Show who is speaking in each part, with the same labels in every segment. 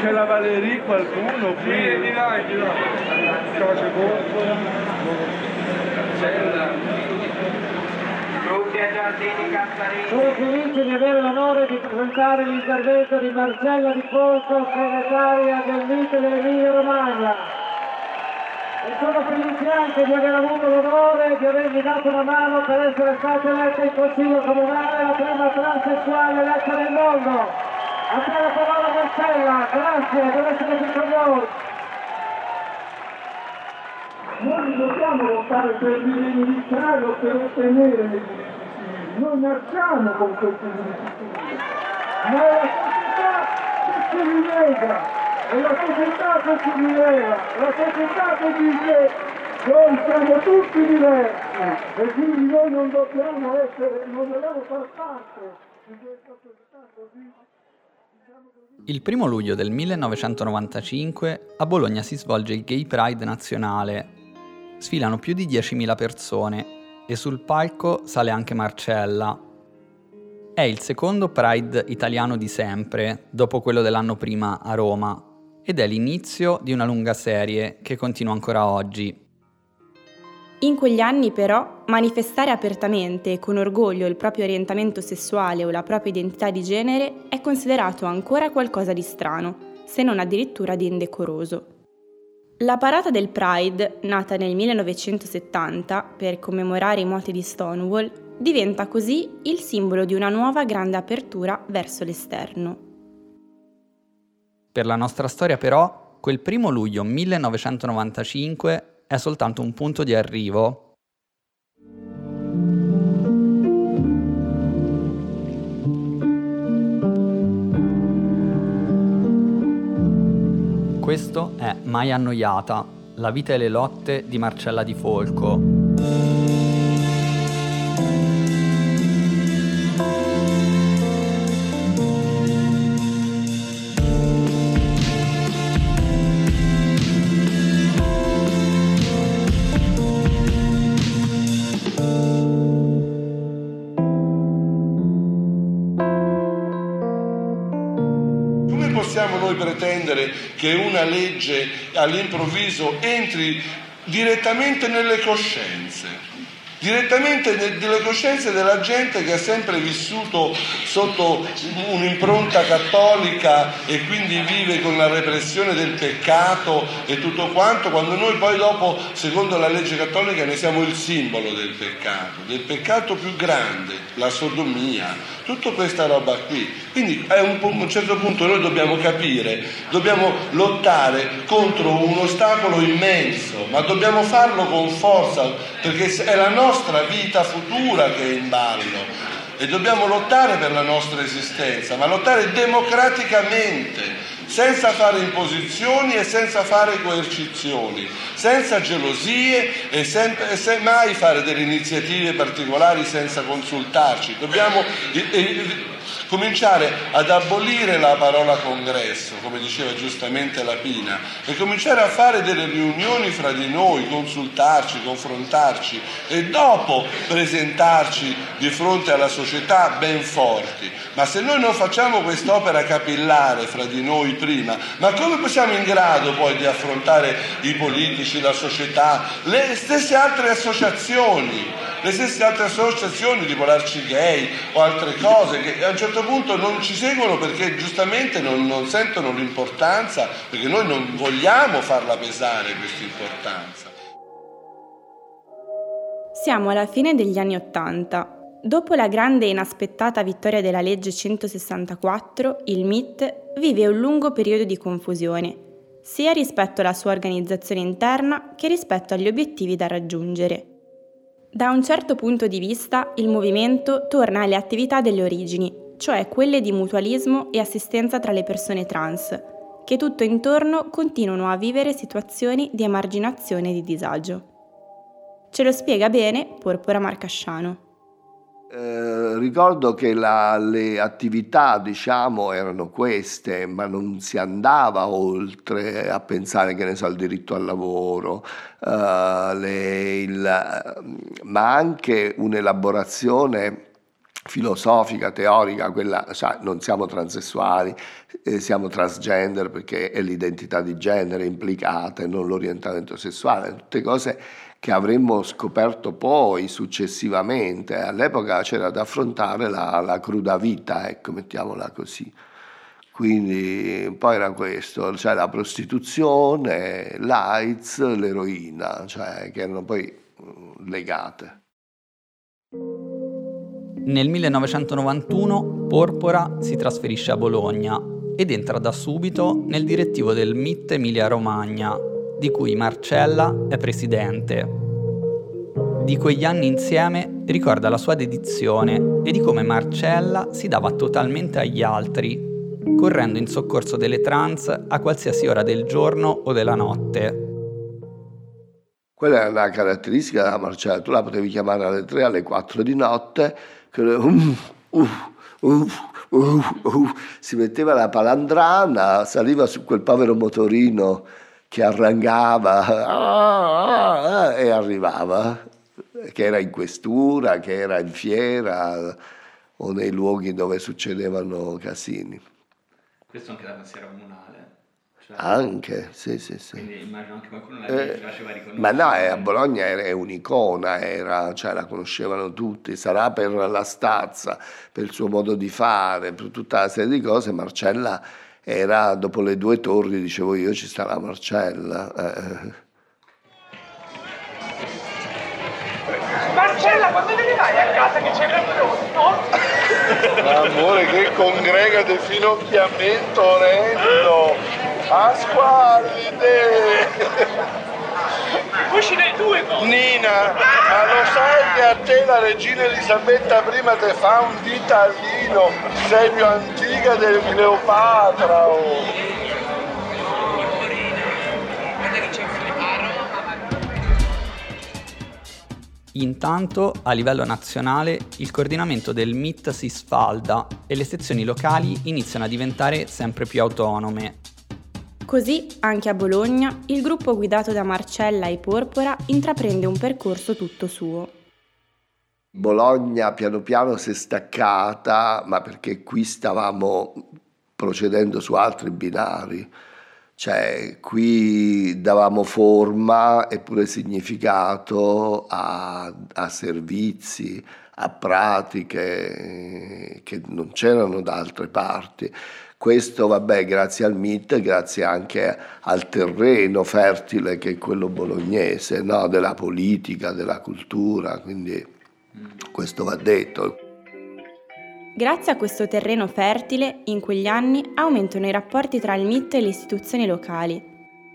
Speaker 1: C'è la Valerie qualcuno qui? Sì, di là, di là. Cose
Speaker 2: Sono felice di avere l'onore di presentare l'intervento di Marcella Di Folco, segretaria del MIT dell'Emilia Romagna. E sono felice anche di aver avuto l'onore di avermi dato una mano per essere stata eletta in Consiglio Comunale la prima transessuale eletta nel mondo. A te la parola Marcella, grazie per essere qui con noi. Noi dobbiamo lottare per il o per ottenere noi nasciamo con questi civili, ma è la società che ci rilega, è la società che ci rileva, la società che dice noi siamo tutti diversi e quindi noi non dobbiamo essere, non dobbiamo far parte di questa società così.
Speaker 3: Il primo luglio del 1995 a Bologna si svolge il Gay Pride nazionale, sfilano più di 10.000 persone e sul palco sale anche Marcella. È il secondo Pride italiano di sempre, dopo quello dell'anno prima a Roma, ed è l'inizio di una lunga serie che continua ancora oggi.
Speaker 4: In quegli anni però manifestare apertamente e con orgoglio il proprio orientamento sessuale o la propria identità di genere è considerato ancora qualcosa di strano, se non addirittura di indecoroso. La parata del Pride, nata nel 1970 per commemorare i moti di Stonewall, diventa così il simbolo di una nuova grande apertura verso l'esterno.
Speaker 3: Per la nostra storia però, quel primo luglio 1995 è soltanto un punto di arrivo Questo è Mai annoiata, la vita e le lotte di Marcella Di Folco.
Speaker 5: Che una legge all'improvviso entri direttamente nelle coscienze direttamente nelle coscienze della gente che ha sempre vissuto sotto un'impronta cattolica e quindi vive con la repressione del peccato e tutto quanto, quando noi poi dopo, secondo la legge cattolica, ne siamo il simbolo del peccato, del peccato più grande, la sodomia, tutta questa roba qui. Quindi a un, un certo punto noi dobbiamo capire, dobbiamo lottare contro un ostacolo immenso, ma dobbiamo farlo con forza, perché è la nostra nostra vita futura che è in ballo e dobbiamo lottare per la nostra esistenza, ma lottare democraticamente, senza fare imposizioni e senza fare coercizioni, senza gelosie e, sem- e se mai fare delle iniziative particolari senza consultarci. Dobbiamo cominciare ad abolire la parola congresso, come diceva giustamente la Pina, e cominciare a fare delle riunioni fra di noi, consultarci, confrontarci e dopo presentarci di fronte alla società ben forti. Ma se noi non facciamo quest'opera capillare fra di noi prima, ma come siamo in grado poi di affrontare i politici, la società, le stesse altre associazioni? Le stesse altre associazioni tipo l'Arci Gay o altre cose che a un certo punto non ci seguono perché giustamente non, non sentono l'importanza, perché noi non vogliamo farla pesare questa importanza.
Speaker 4: Siamo alla fine degli anni Ottanta. Dopo la grande e inaspettata vittoria della legge 164, il MIT vive un lungo periodo di confusione, sia rispetto alla sua organizzazione interna che rispetto agli obiettivi da raggiungere. Da un certo punto di vista il movimento torna alle attività delle origini, cioè quelle di mutualismo e assistenza tra le persone trans, che tutto intorno continuano a vivere situazioni di emarginazione e di disagio. Ce lo spiega bene Porpora Marcasciano.
Speaker 6: Eh, ricordo che la, le attività diciamo erano queste, ma non si andava oltre a pensare che ne so al diritto al lavoro, uh, le, il, ma anche un'elaborazione filosofica, teorica, quella, cioè, non siamo transessuali, eh, siamo transgender perché è l'identità di genere implicata e non l'orientamento sessuale, tutte cose che avremmo scoperto poi successivamente. All'epoca c'era da affrontare la, la cruda vita, ecco, mettiamola così. Quindi poi era questo, cioè la prostituzione, l'AIDS, l'eroina, cioè che erano poi mm, legate.
Speaker 3: Nel 1991 Porpora si trasferisce a Bologna ed entra da subito nel direttivo del MIT Emilia Romagna, di cui Marcella è presidente. Di quegli anni insieme ricorda la sua dedizione e di come Marcella si dava totalmente agli altri, correndo in soccorso delle trans a qualsiasi ora del giorno o della notte.
Speaker 6: Quella è una caratteristica della Marcella, tu la potevi chiamare alle 3, alle 4 di notte, che, uh, uh, uh, si metteva la palandrana, saliva su quel povero motorino che arrangava ah, ah, e arrivava, che era in questura, che era in fiera o nei luoghi dove succedevano casini.
Speaker 3: Questo anche da pensiero comunale.
Speaker 6: Cioè, anche, sì, sì, sì.
Speaker 3: Quindi immagino anche qualcuno la eh, faceva riconoscere.
Speaker 6: Ma no, a Bologna era, è un'icona, era, cioè, la conoscevano tutti, sarà per la stazza, per il suo modo di fare, per tutta una serie di cose. Marcella era, dopo le due torri, dicevo io, ci sta la Marcella. Eh.
Speaker 2: Marcella, quando te ne vai a casa che c'è il pronto?
Speaker 5: L'amore che congrega di finocchiamento orrendo. A squallide.
Speaker 2: Usci dei due
Speaker 5: Nina, ma lo sai che a te la regina Elisabetta I te fa un ditallino, sei più antica del Cleopatra. Oh.
Speaker 3: Intanto, a livello nazionale, il coordinamento del MIT si sfalda e le sezioni locali iniziano a diventare sempre più autonome.
Speaker 4: Così, anche a Bologna, il gruppo guidato da Marcella e Porpora intraprende un percorso tutto suo.
Speaker 6: Bologna piano piano si è staccata, ma perché qui stavamo procedendo su altri binari cioè, qui davamo forma e pure significato a, a servizi, a pratiche che non c'erano da altre parti. Questo, vabbè, grazie al MIT, grazie anche al terreno fertile che è quello bolognese, no? della politica, della cultura, quindi questo va detto.
Speaker 4: Grazie a questo terreno fertile, in quegli anni aumentano i rapporti tra il MIT e le istituzioni locali,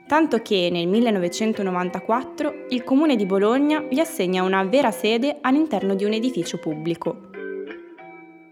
Speaker 4: tanto che nel 1994 il Comune di Bologna gli assegna una vera sede all'interno di un edificio pubblico.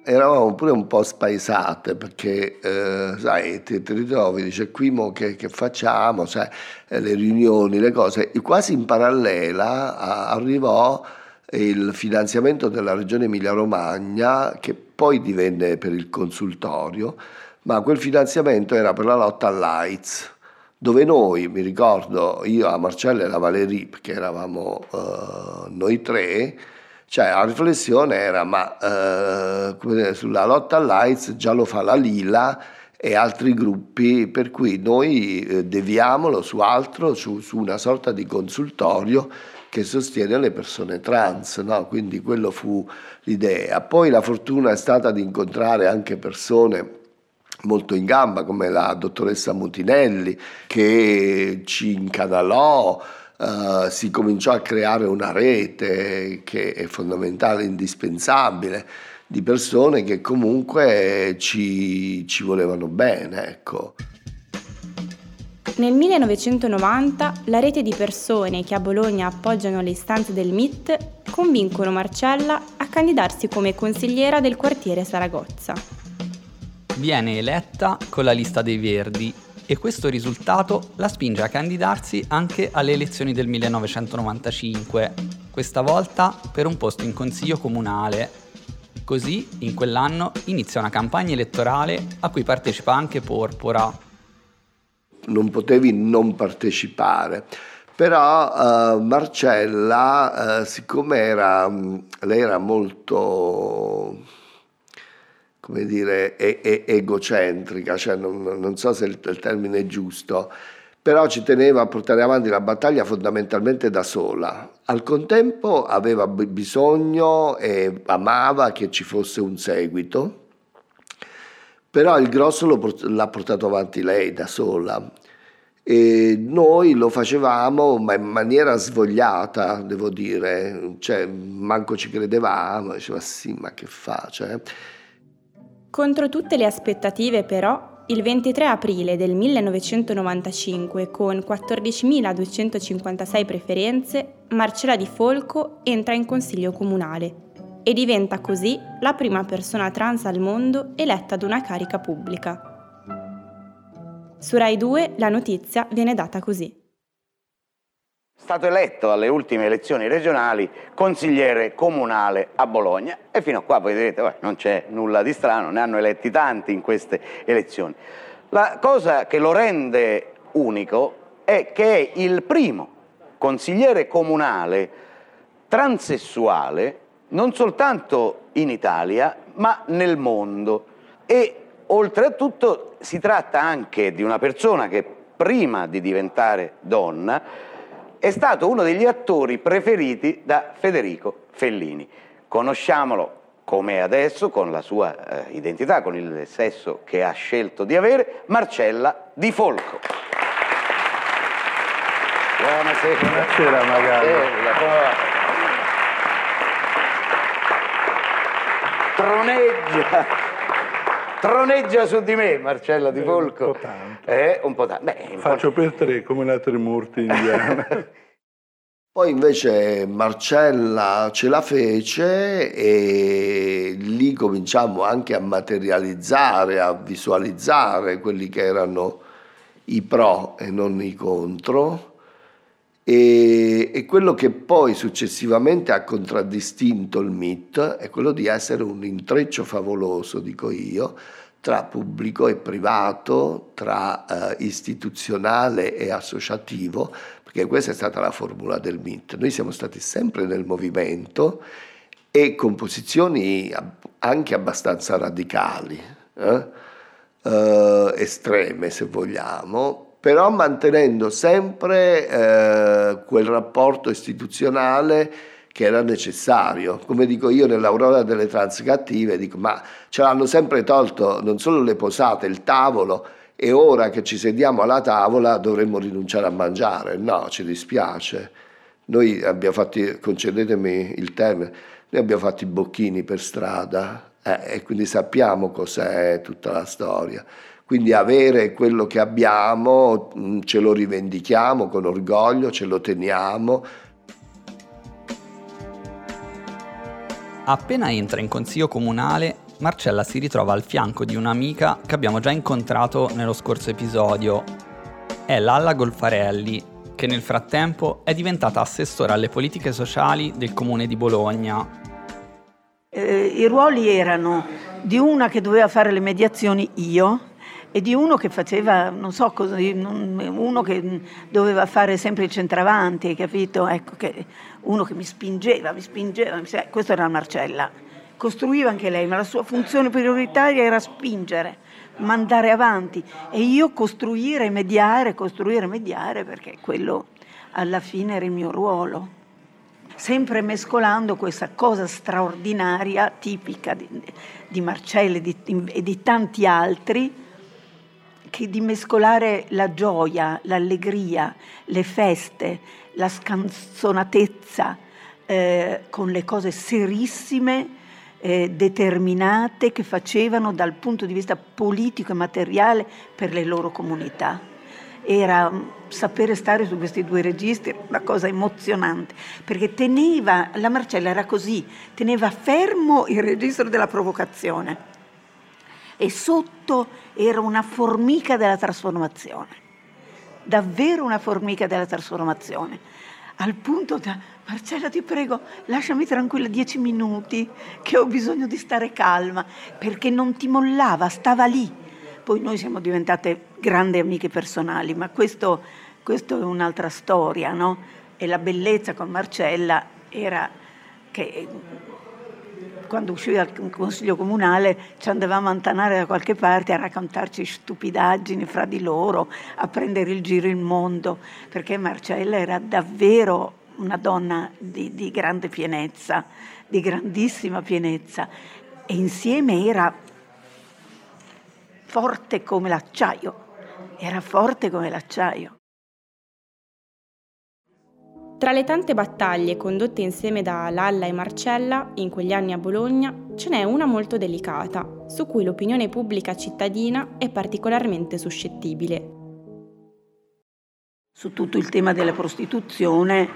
Speaker 6: Eravamo pure un po' spaesate perché, eh, sai, ti, ti, ritrovi, dice qui mo che, che facciamo, cioè, eh, le riunioni, le cose, e quasi in parallela a, arrivò il finanziamento della regione Emilia-Romagna che poi divenne per il consultorio, ma quel finanziamento era per la lotta all'AIDS, dove noi, mi ricordo, io, a Marcella e la Valerie, perché eravamo uh, noi tre, cioè la riflessione era ma uh, sulla lotta all'AIDS già lo fa la Lila e altri gruppi, per cui noi eh, deviamolo su altro, su, su una sorta di consultorio che sostiene le persone trans, no? quindi quello fu l'idea. Poi la fortuna è stata di incontrare anche persone molto in gamba come la dottoressa Mutinelli che ci incanalò, uh, si cominciò a creare una rete che è fondamentale, indispensabile di persone che comunque ci, ci volevano bene. Ecco.
Speaker 4: Nel 1990 la rete di persone che a Bologna appoggiano le istanze del MIT convincono Marcella a candidarsi come consigliera del quartiere Saragozza.
Speaker 3: Viene eletta con la lista dei Verdi e questo risultato la spinge a candidarsi anche alle elezioni del 1995, questa volta per un posto in consiglio comunale. Così, in quell'anno, inizia una campagna elettorale a cui partecipa anche Porpora,
Speaker 6: non potevi non partecipare. Però uh, Marcella, uh, siccome era, lei era molto come dire, e- e- egocentrica, cioè non, non, so se il, il termine è giusto, però ci teneva a portare avanti la battaglia fondamentalmente da sola. Al contempo aveva bisogno e amava che ci fosse un seguito, però il grosso l'ha portato avanti lei da sola e noi lo facevamo ma in maniera svogliata, devo dire, cioè manco ci credevamo, diceva sì ma che fa? Cioè.
Speaker 4: Contro tutte le aspettative però, il 23 aprile del 1995, con 14.256 preferenze, Marcella Di Folco entra in consiglio comunale e diventa così la prima persona trans al mondo eletta ad una carica pubblica. Su Rai 2 la notizia viene data così.
Speaker 7: Stato eletto alle ultime elezioni regionali consigliere comunale a Bologna e fino a qua voi direte beh, non c'è nulla di strano, ne hanno eletti tanti in queste elezioni. La cosa che lo rende unico è che è il primo consigliere comunale transessuale non soltanto in Italia ma nel mondo e oltretutto si tratta anche di una persona che prima di diventare donna è stato uno degli attori preferiti da Federico Fellini. Conosciamolo come adesso, con la sua eh, identità, con il sesso che ha scelto di avere, Marcella Di Folco.
Speaker 1: Buonasera. Buonasera magari.
Speaker 7: Troneggia troneggia su di me Marcella Di Folco.
Speaker 1: Un po' tanto.
Speaker 7: Eh, un po' tanto. Beh,
Speaker 1: Faccio per tre come la Trimurti indiana.
Speaker 6: Poi invece Marcella ce la fece e lì cominciamo anche a materializzare, a visualizzare quelli che erano i pro e non i contro. E, e, quello che poi successivamente ha contraddistinto il MIT è quello di essere un intreccio favoloso, dico io, tra pubblico e privato, tra eh, istituzionale e associativo, perché questa è stata la formula del MIT. Noi siamo stati sempre nel movimento e con posizioni anche abbastanza radicali, eh? Eh, estreme se vogliamo, però mantenendo sempre eh, quel rapporto istituzionale che era necessario. Come dico io nell'Aurora delle trans cattive, dico ma ce l'hanno sempre tolto non solo le posate, il tavolo e ora che ci sediamo alla tavola dovremmo rinunciare a mangiare. No, ci dispiace. Noi abbiamo fatto, concedetemi il termine, noi abbiamo fatto i bocchini per strada eh, e quindi sappiamo cos'è tutta la storia. Quindi avere quello che abbiamo mm, ce lo rivendichiamo con orgoglio, ce lo teniamo.
Speaker 3: Appena entra in consiglio comunale, Marcella si ritrova al fianco di un'amica che abbiamo già incontrato nello scorso episodio. È Lalla Golfarelli, che nel frattempo è diventata assessora alle politiche sociali del comune di Bologna.
Speaker 8: Eh, I ruoli erano di una che doveva fare le mediazioni io, e di uno che faceva, non so cosa, uno che doveva fare sempre il centravanti, capito? Ecco, che, uno che mi spingeva, mi spingeva, mi spingeva. questo era Marcella. Costruiva anche lei, ma la sua funzione prioritaria era spingere, mandare avanti e io costruire, mediare, costruire, mediare, perché quello alla fine era il mio ruolo. Sempre mescolando questa cosa straordinaria, tipica di, di Marcella e di, e di tanti altri, che di mescolare la gioia, l'allegria, le feste, la scanzonatezza eh, con le cose serissime, eh, determinate che facevano dal punto di vista politico e materiale per le loro comunità. Era mm, sapere stare su questi due registri una cosa emozionante, perché teneva, la Marcella era così, teneva fermo il registro della provocazione e sotto era una formica della trasformazione, davvero una formica della trasformazione, al punto da Marcella ti prego lasciami tranquilla dieci minuti che ho bisogno di stare calma, perché non ti mollava, stava lì. Poi noi siamo diventate grandi amiche personali, ma questo, questo è un'altra storia, no? E la bellezza con Marcella era che quando usciva il consiglio comunale ci andavamo a antanare da qualche parte a raccontarci stupidaggini fra di loro, a prendere il giro il mondo, perché Marcella era davvero una donna di, di grande pienezza, di grandissima pienezza e insieme era forte come l'acciaio, era forte come l'acciaio.
Speaker 4: Tra le tante battaglie condotte insieme da Lalla e Marcella in quegli anni a Bologna, ce n'è una molto delicata, su cui l'opinione pubblica cittadina è particolarmente suscettibile.
Speaker 8: Su tutto il tema della prostituzione,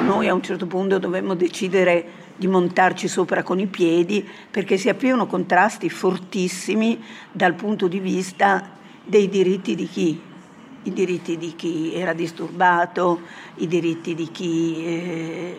Speaker 8: noi a un certo punto dovemmo decidere di montarci sopra con i piedi perché si aprivano contrasti fortissimi dal punto di vista dei diritti di chi i diritti di chi era disturbato, i diritti di chi eh,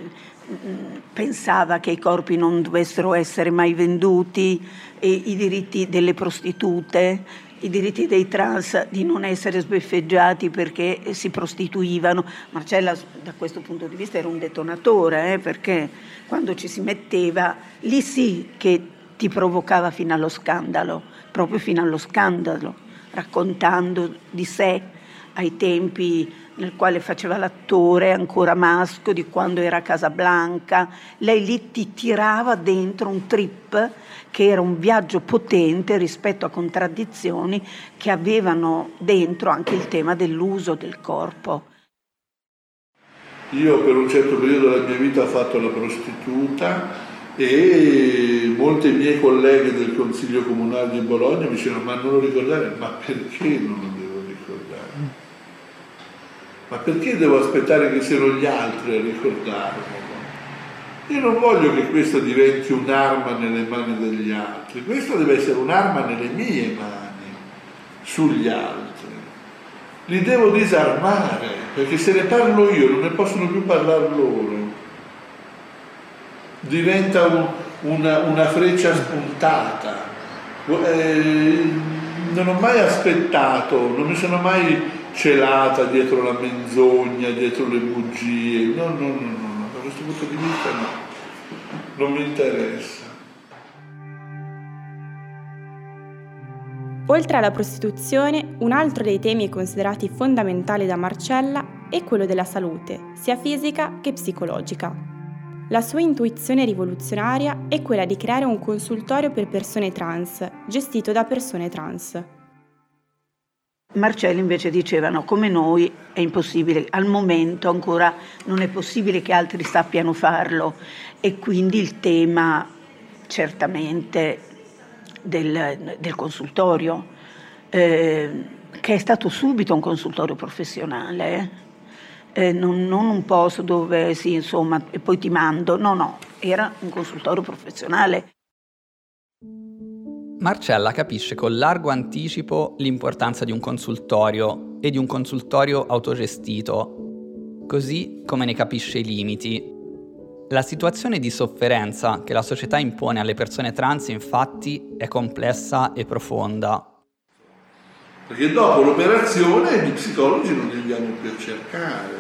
Speaker 8: pensava che i corpi non dovessero essere mai venduti, i diritti delle prostitute, i diritti dei trans di non essere sbeffeggiati perché si prostituivano. Marcella da questo punto di vista era un detonatore, eh, perché quando ci si metteva, lì sì che ti provocava fino allo scandalo, proprio fino allo scandalo, raccontando di sé ai tempi nel quale faceva l'attore ancora maschio di quando era a Casablanca, lei lì ti tirava dentro un trip che era un viaggio potente rispetto a contraddizioni che avevano dentro anche il tema dell'uso del corpo.
Speaker 9: Io per un certo periodo della mia vita ho fatto la prostituta e molte mie colleghe del Consiglio Comunale di Bologna mi dicevano ma non lo ricordare, ma perché non lo ma perché devo aspettare che siano gli altri a ricordarlo? Io non voglio che questo diventi un'arma nelle mani degli altri, questo deve essere un'arma nelle mie mani, sugli altri. Li devo disarmare, perché se ne parlo io non ne possono più parlare loro. Diventa un, una, una, freccia spuntata. Eh, non ho mai aspettato, non mi sono mai celata dietro la menzogna, dietro le bugie. No, no, no, no, da questo punto di vista no, non mi interessa.
Speaker 4: Oltre alla prostituzione, un altro dei temi considerati fondamentali da Marcella è quello della salute, sia fisica che psicologica. La sua intuizione rivoluzionaria è quella di creare un consultorio per persone trans, gestito da persone trans.
Speaker 8: Marcello invece dicevano come noi è impossibile, al momento ancora non è possibile che altri sappiano farlo. E quindi il tema certamente del, del consultorio, eh, che è stato subito un consultorio professionale, eh, eh non, non, un posto dove sì insomma e poi ti mando, no no, era un consultorio professionale.
Speaker 3: Marcella capisce con largo anticipo l'importanza di un consultorio e di un consultorio autogestito, così come ne capisce i limiti. La situazione di sofferenza che la società impone alle persone trans infatti è complessa e profonda.
Speaker 9: Perché dopo l'operazione gli psicologi non li andiamo più a cercare.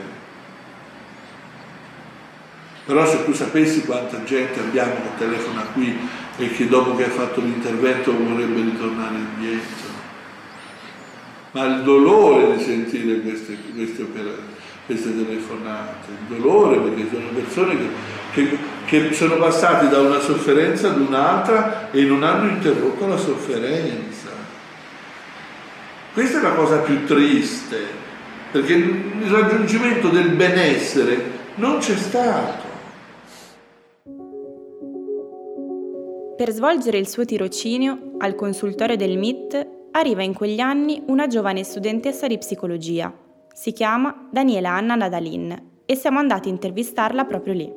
Speaker 9: Però se tu sapessi quanta gente abbiamo che telefona qui e che dopo che ha fatto l'intervento vorrebbe ritornare indietro. Ma il dolore di sentire queste, queste, queste telefonate, il dolore perché sono persone che, che, che sono passate da una sofferenza ad un'altra e non hanno interrotto la sofferenza. Questa è la cosa più triste, perché il raggiungimento del benessere non c'è stato.
Speaker 4: Per svolgere il suo tirocinio al consultorio del MIT arriva in quegli anni una giovane studentessa di psicologia. Si chiama Daniela Anna Nadalin e siamo andati a intervistarla proprio lì.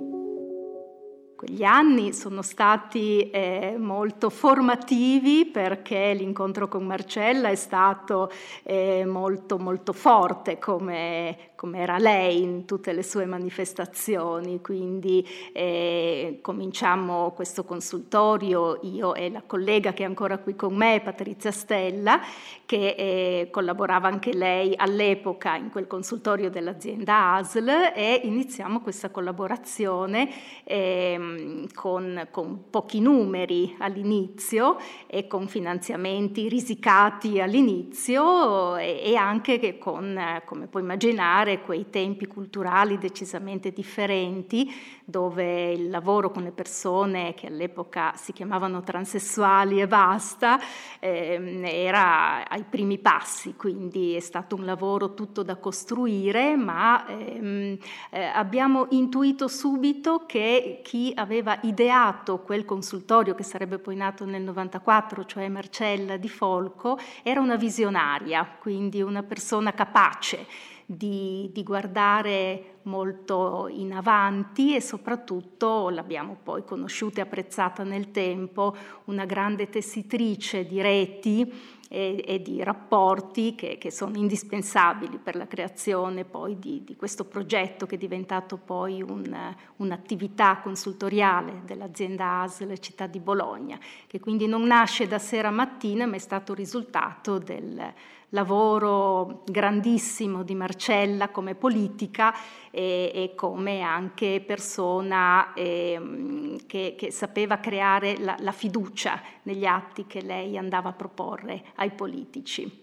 Speaker 10: Quegli anni sono stati eh, molto formativi perché l'incontro con Marcella è stato eh, molto molto forte come, come era lei in tutte le sue manifestazioni, quindi eh, cominciamo questo consultorio, io e la collega che è ancora qui con me, Patrizia Stella, che eh, collaborava anche lei all'epoca in quel consultorio dell'azienda ASL e iniziamo questa collaborazione eh, con, con pochi numeri all'inizio e con finanziamenti risicati all'inizio e, e anche con, come puoi immaginare, quei tempi culturali decisamente differenti dove il lavoro con le persone che all'epoca si chiamavano transessuali e basta eh, era ai primi passi, quindi è stato un lavoro tutto da costruire, ma ehm, eh, abbiamo intuito subito che chi aveva ideato quel consultorio che sarebbe poi nato nel 94, cioè Marcella Di Folco, era una visionaria, quindi una persona capace di, di, guardare molto in avanti e soprattutto l'abbiamo poi conosciuta e apprezzata nel tempo, una grande tessitrice di reti e, e di rapporti che, che, sono indispensabili per la creazione poi di, di questo progetto che è diventato poi un, un'attività consultoriale dell'azienda ASL Città di Bologna, che quindi non nasce da sera mattina ma è stato risultato del lavoro grandissimo di Marcella come politica e, e come anche persona eh, che, che, sapeva creare la, la fiducia negli atti che lei andava a proporre ai politici.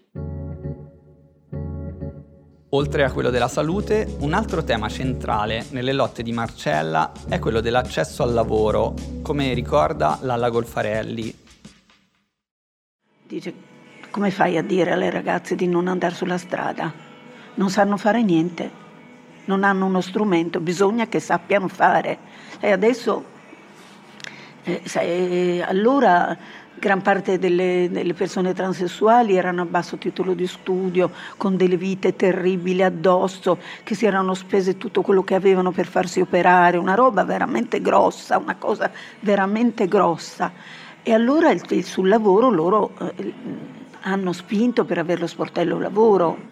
Speaker 3: Oltre a quello della salute, un altro tema centrale nelle lotte di Marcella è quello dell'accesso al lavoro, come ricorda Lalla Golfarelli.
Speaker 8: Dice come fai a dire alle ragazze di non andare sulla strada? Non sanno fare niente, non hanno uno strumento, bisogna che sappiano fare. E adesso, eh, sai, allora gran parte delle, delle, persone transessuali erano a basso titolo di studio, con delle vite terribili addosso, che si erano spese tutto quello che avevano per farsi operare, una roba veramente grossa, una cosa veramente grossa. E allora il, sul lavoro loro... Eh, hanno spinto per avere lo sportello lavoro.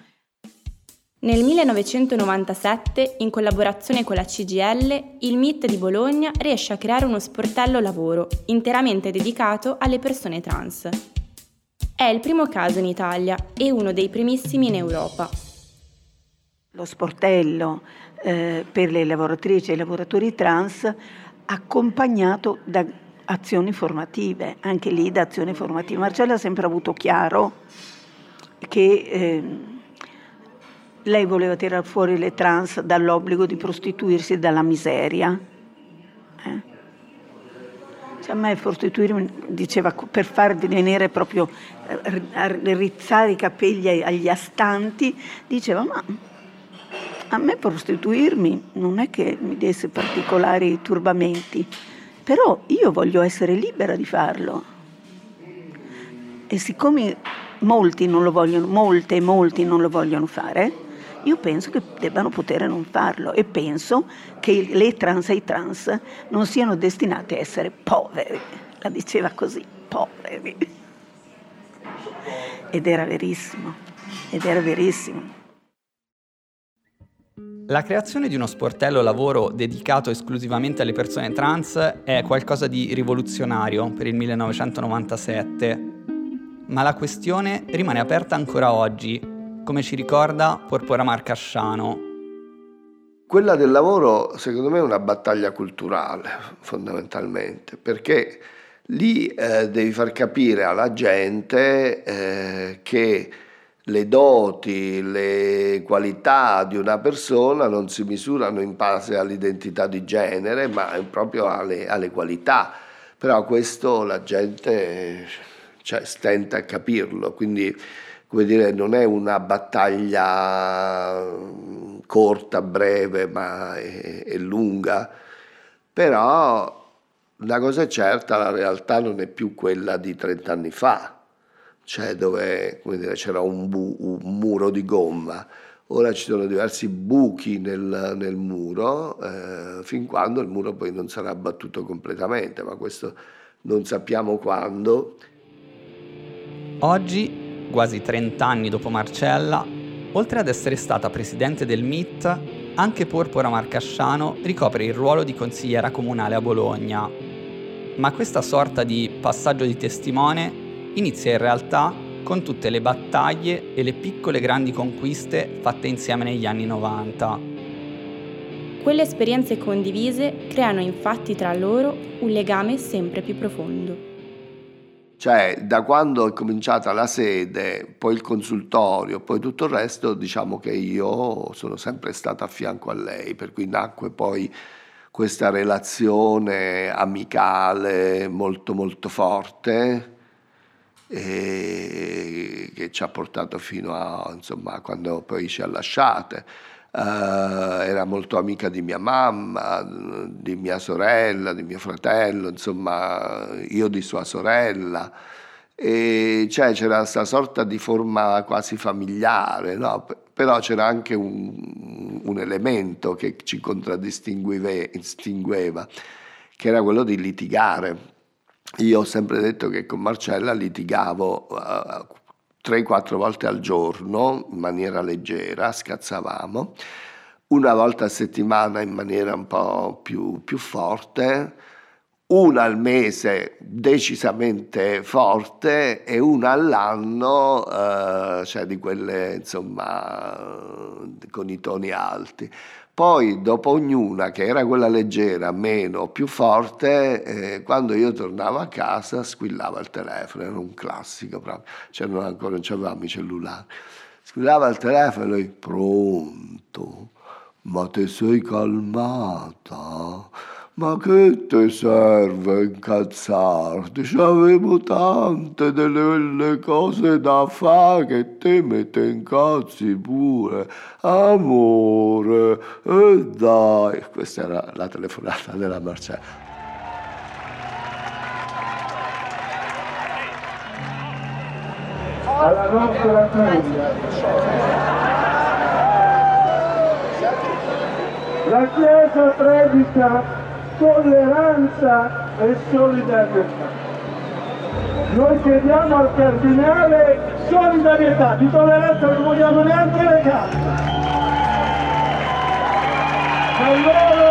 Speaker 4: Nel 1997, in collaborazione con la CGL, il MIT di Bologna riesce a creare uno sportello lavoro interamente dedicato alle persone trans. È il primo caso in Italia e uno dei primissimi in Europa.
Speaker 8: Lo sportello eh, per le lavoratrici e i lavoratori trans accompagnato da azioni formative, anche lì da azioni formative. Marcella ha sempre avuto chiaro che eh, lei voleva tirare fuori le trans dall'obbligo di prostituirsi dalla miseria. Eh? Cioè, a me prostituirmi, diceva, per far divenire proprio, eh, rizzare i capelli agli astanti, diceva, ma a me prostituirmi non è che mi desse particolari turbamenti però io voglio essere libera di farlo. E siccome molti non lo vogliono, molte e molti non lo vogliono fare, io penso che debbano poter non farlo e penso che le trans e i trans non siano destinati a essere poveri. La diceva così, poveri. Ed era verissimo, ed era verissimo.
Speaker 3: La creazione di uno sportello lavoro dedicato esclusivamente alle persone trans è qualcosa di rivoluzionario per il 1997, ma la questione rimane aperta ancora oggi, come ci ricorda Porpora Marcasciano.
Speaker 6: Quella del lavoro secondo me è una battaglia culturale fondamentalmente, perché lì eh, devi far capire alla gente eh, che le doti, le qualità di una persona non si misurano in base all'identità di genere, ma proprio alle, alle qualità. Però questo la gente cioè, stenta a capirlo, quindi come dire, non è una battaglia corta, breve, ma è, è lunga. Però una cosa è certa, la realtà non è più quella di 30 anni fa cioè dove dire, c'era un, bu- un, muro di gomma. Ora ci sono diversi buchi nel, nel muro, eh, fin quando il muro poi non sarà abbattuto completamente, ma questo non sappiamo quando.
Speaker 3: Oggi, quasi 30 anni dopo Marcella, Oltre ad essere stata presidente del MIT, anche Porpora Marcasciano ricopre il ruolo di consigliera comunale a Bologna. Ma questa sorta di passaggio di testimone inizia in realtà con tutte le battaglie e le piccole grandi conquiste fatte insieme negli anni 90.
Speaker 4: Quelle esperienze condivise creano infatti tra loro un legame sempre più profondo.
Speaker 6: Cioè, da quando è cominciata la sede, poi il consultorio, poi tutto il resto, diciamo che io sono sempre stato a fianco a lei, per cui nacque poi questa relazione amicale molto molto forte che ci ha portato fino a insomma quando poi ci ha lasciate Uh, era molto amica di mia mamma, di mia sorella, di mio fratello, insomma io di sua sorella. E cioè c'era questa sorta di forma quasi familiare, no? però c'era anche un, un elemento che ci contraddistingueva, che era quello di litigare. Io ho sempre detto che con Marcella litigavo uh, 3-4 volte al giorno in maniera leggera, scazzavamo, una volta a settimana in maniera un po' più, più forte, una al mese decisamente forte e una all'anno, eh, cioè di quelle insomma con i toni alti. Poi dopo ognuna, che era quella leggera, meno, più forte, eh, quando io tornavo a casa squillava il telefono, era un classico proprio, c'erano ancora, non c'avevamo i cellulari. Squillava il telefono e pronto, ma ti sei calmata? Ma che ti serve incazzarti? C'avevo tante delle cose da fare che te mi te incazzi pure. Amore, e dai. Questa era la telefonata della Marcella.
Speaker 2: alla nostra famiglia. La Chiesa predica tolleranza e solidarietà. Noi chiediamo al cardinale solidarietà, di tolleranza non vogliamo neanche le carte. Ma il vero,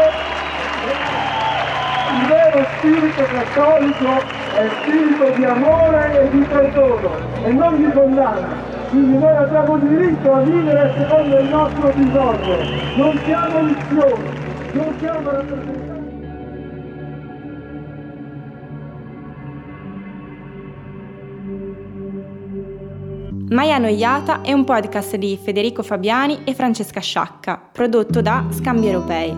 Speaker 2: il vero spirito cattolico è spirito di amore e di perdono e non di condanna. Quindi noi abbiamo diritto a vivere secondo il nostro bisogno, non siamo missioni, non siamo rappresentanti.
Speaker 4: Mai Annoiata è un podcast di Federico Fabiani e Francesca Sciacca, prodotto da Scambi Europei.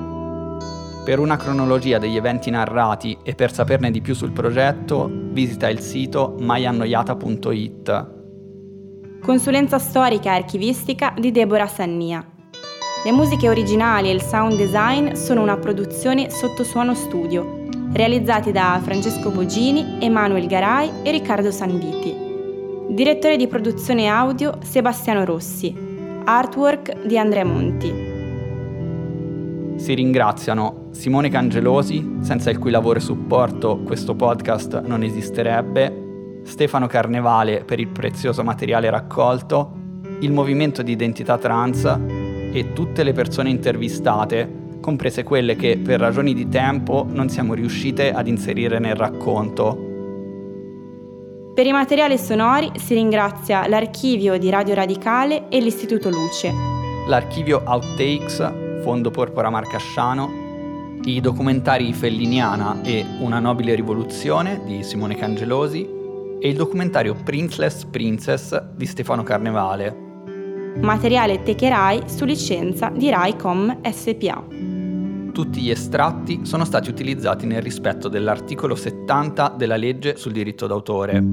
Speaker 3: Per una cronologia degli eventi narrati e per saperne di più sul progetto, visita il sito maiannoiata.it.
Speaker 4: Consulenza storica e archivistica di Deborah Sannia. Le musiche originali e il sound design sono una produzione sotto suono studio, realizzati da Francesco Bogini, Emanuel Garai e Riccardo Sanviti. Direttore di produzione audio Sebastiano Rossi. Artwork di Andrea Monti.
Speaker 3: Si ringraziano Simone Cangelosi, senza il cui lavoro e supporto questo podcast non esisterebbe, Stefano Carnevale per il prezioso materiale raccolto, il movimento di identità trans e tutte le persone intervistate, comprese quelle che per ragioni di tempo non siamo riuscite ad inserire nel racconto
Speaker 4: per i materiali sonori si ringrazia l'archivio di Radio Radicale e l'Istituto Luce.
Speaker 3: L'archivio Outtakes, Fondo Porpora Marcasciano, i documentari Felliniana e Una nobile rivoluzione di Simone Cangelosi e il documentario Princeless Princess di Stefano Carnevale.
Speaker 4: Materiale Techerai su licenza di Raicom SPA.
Speaker 3: Tutti gli estratti sono stati utilizzati nel rispetto dell'articolo 70 della legge sul diritto d'autore.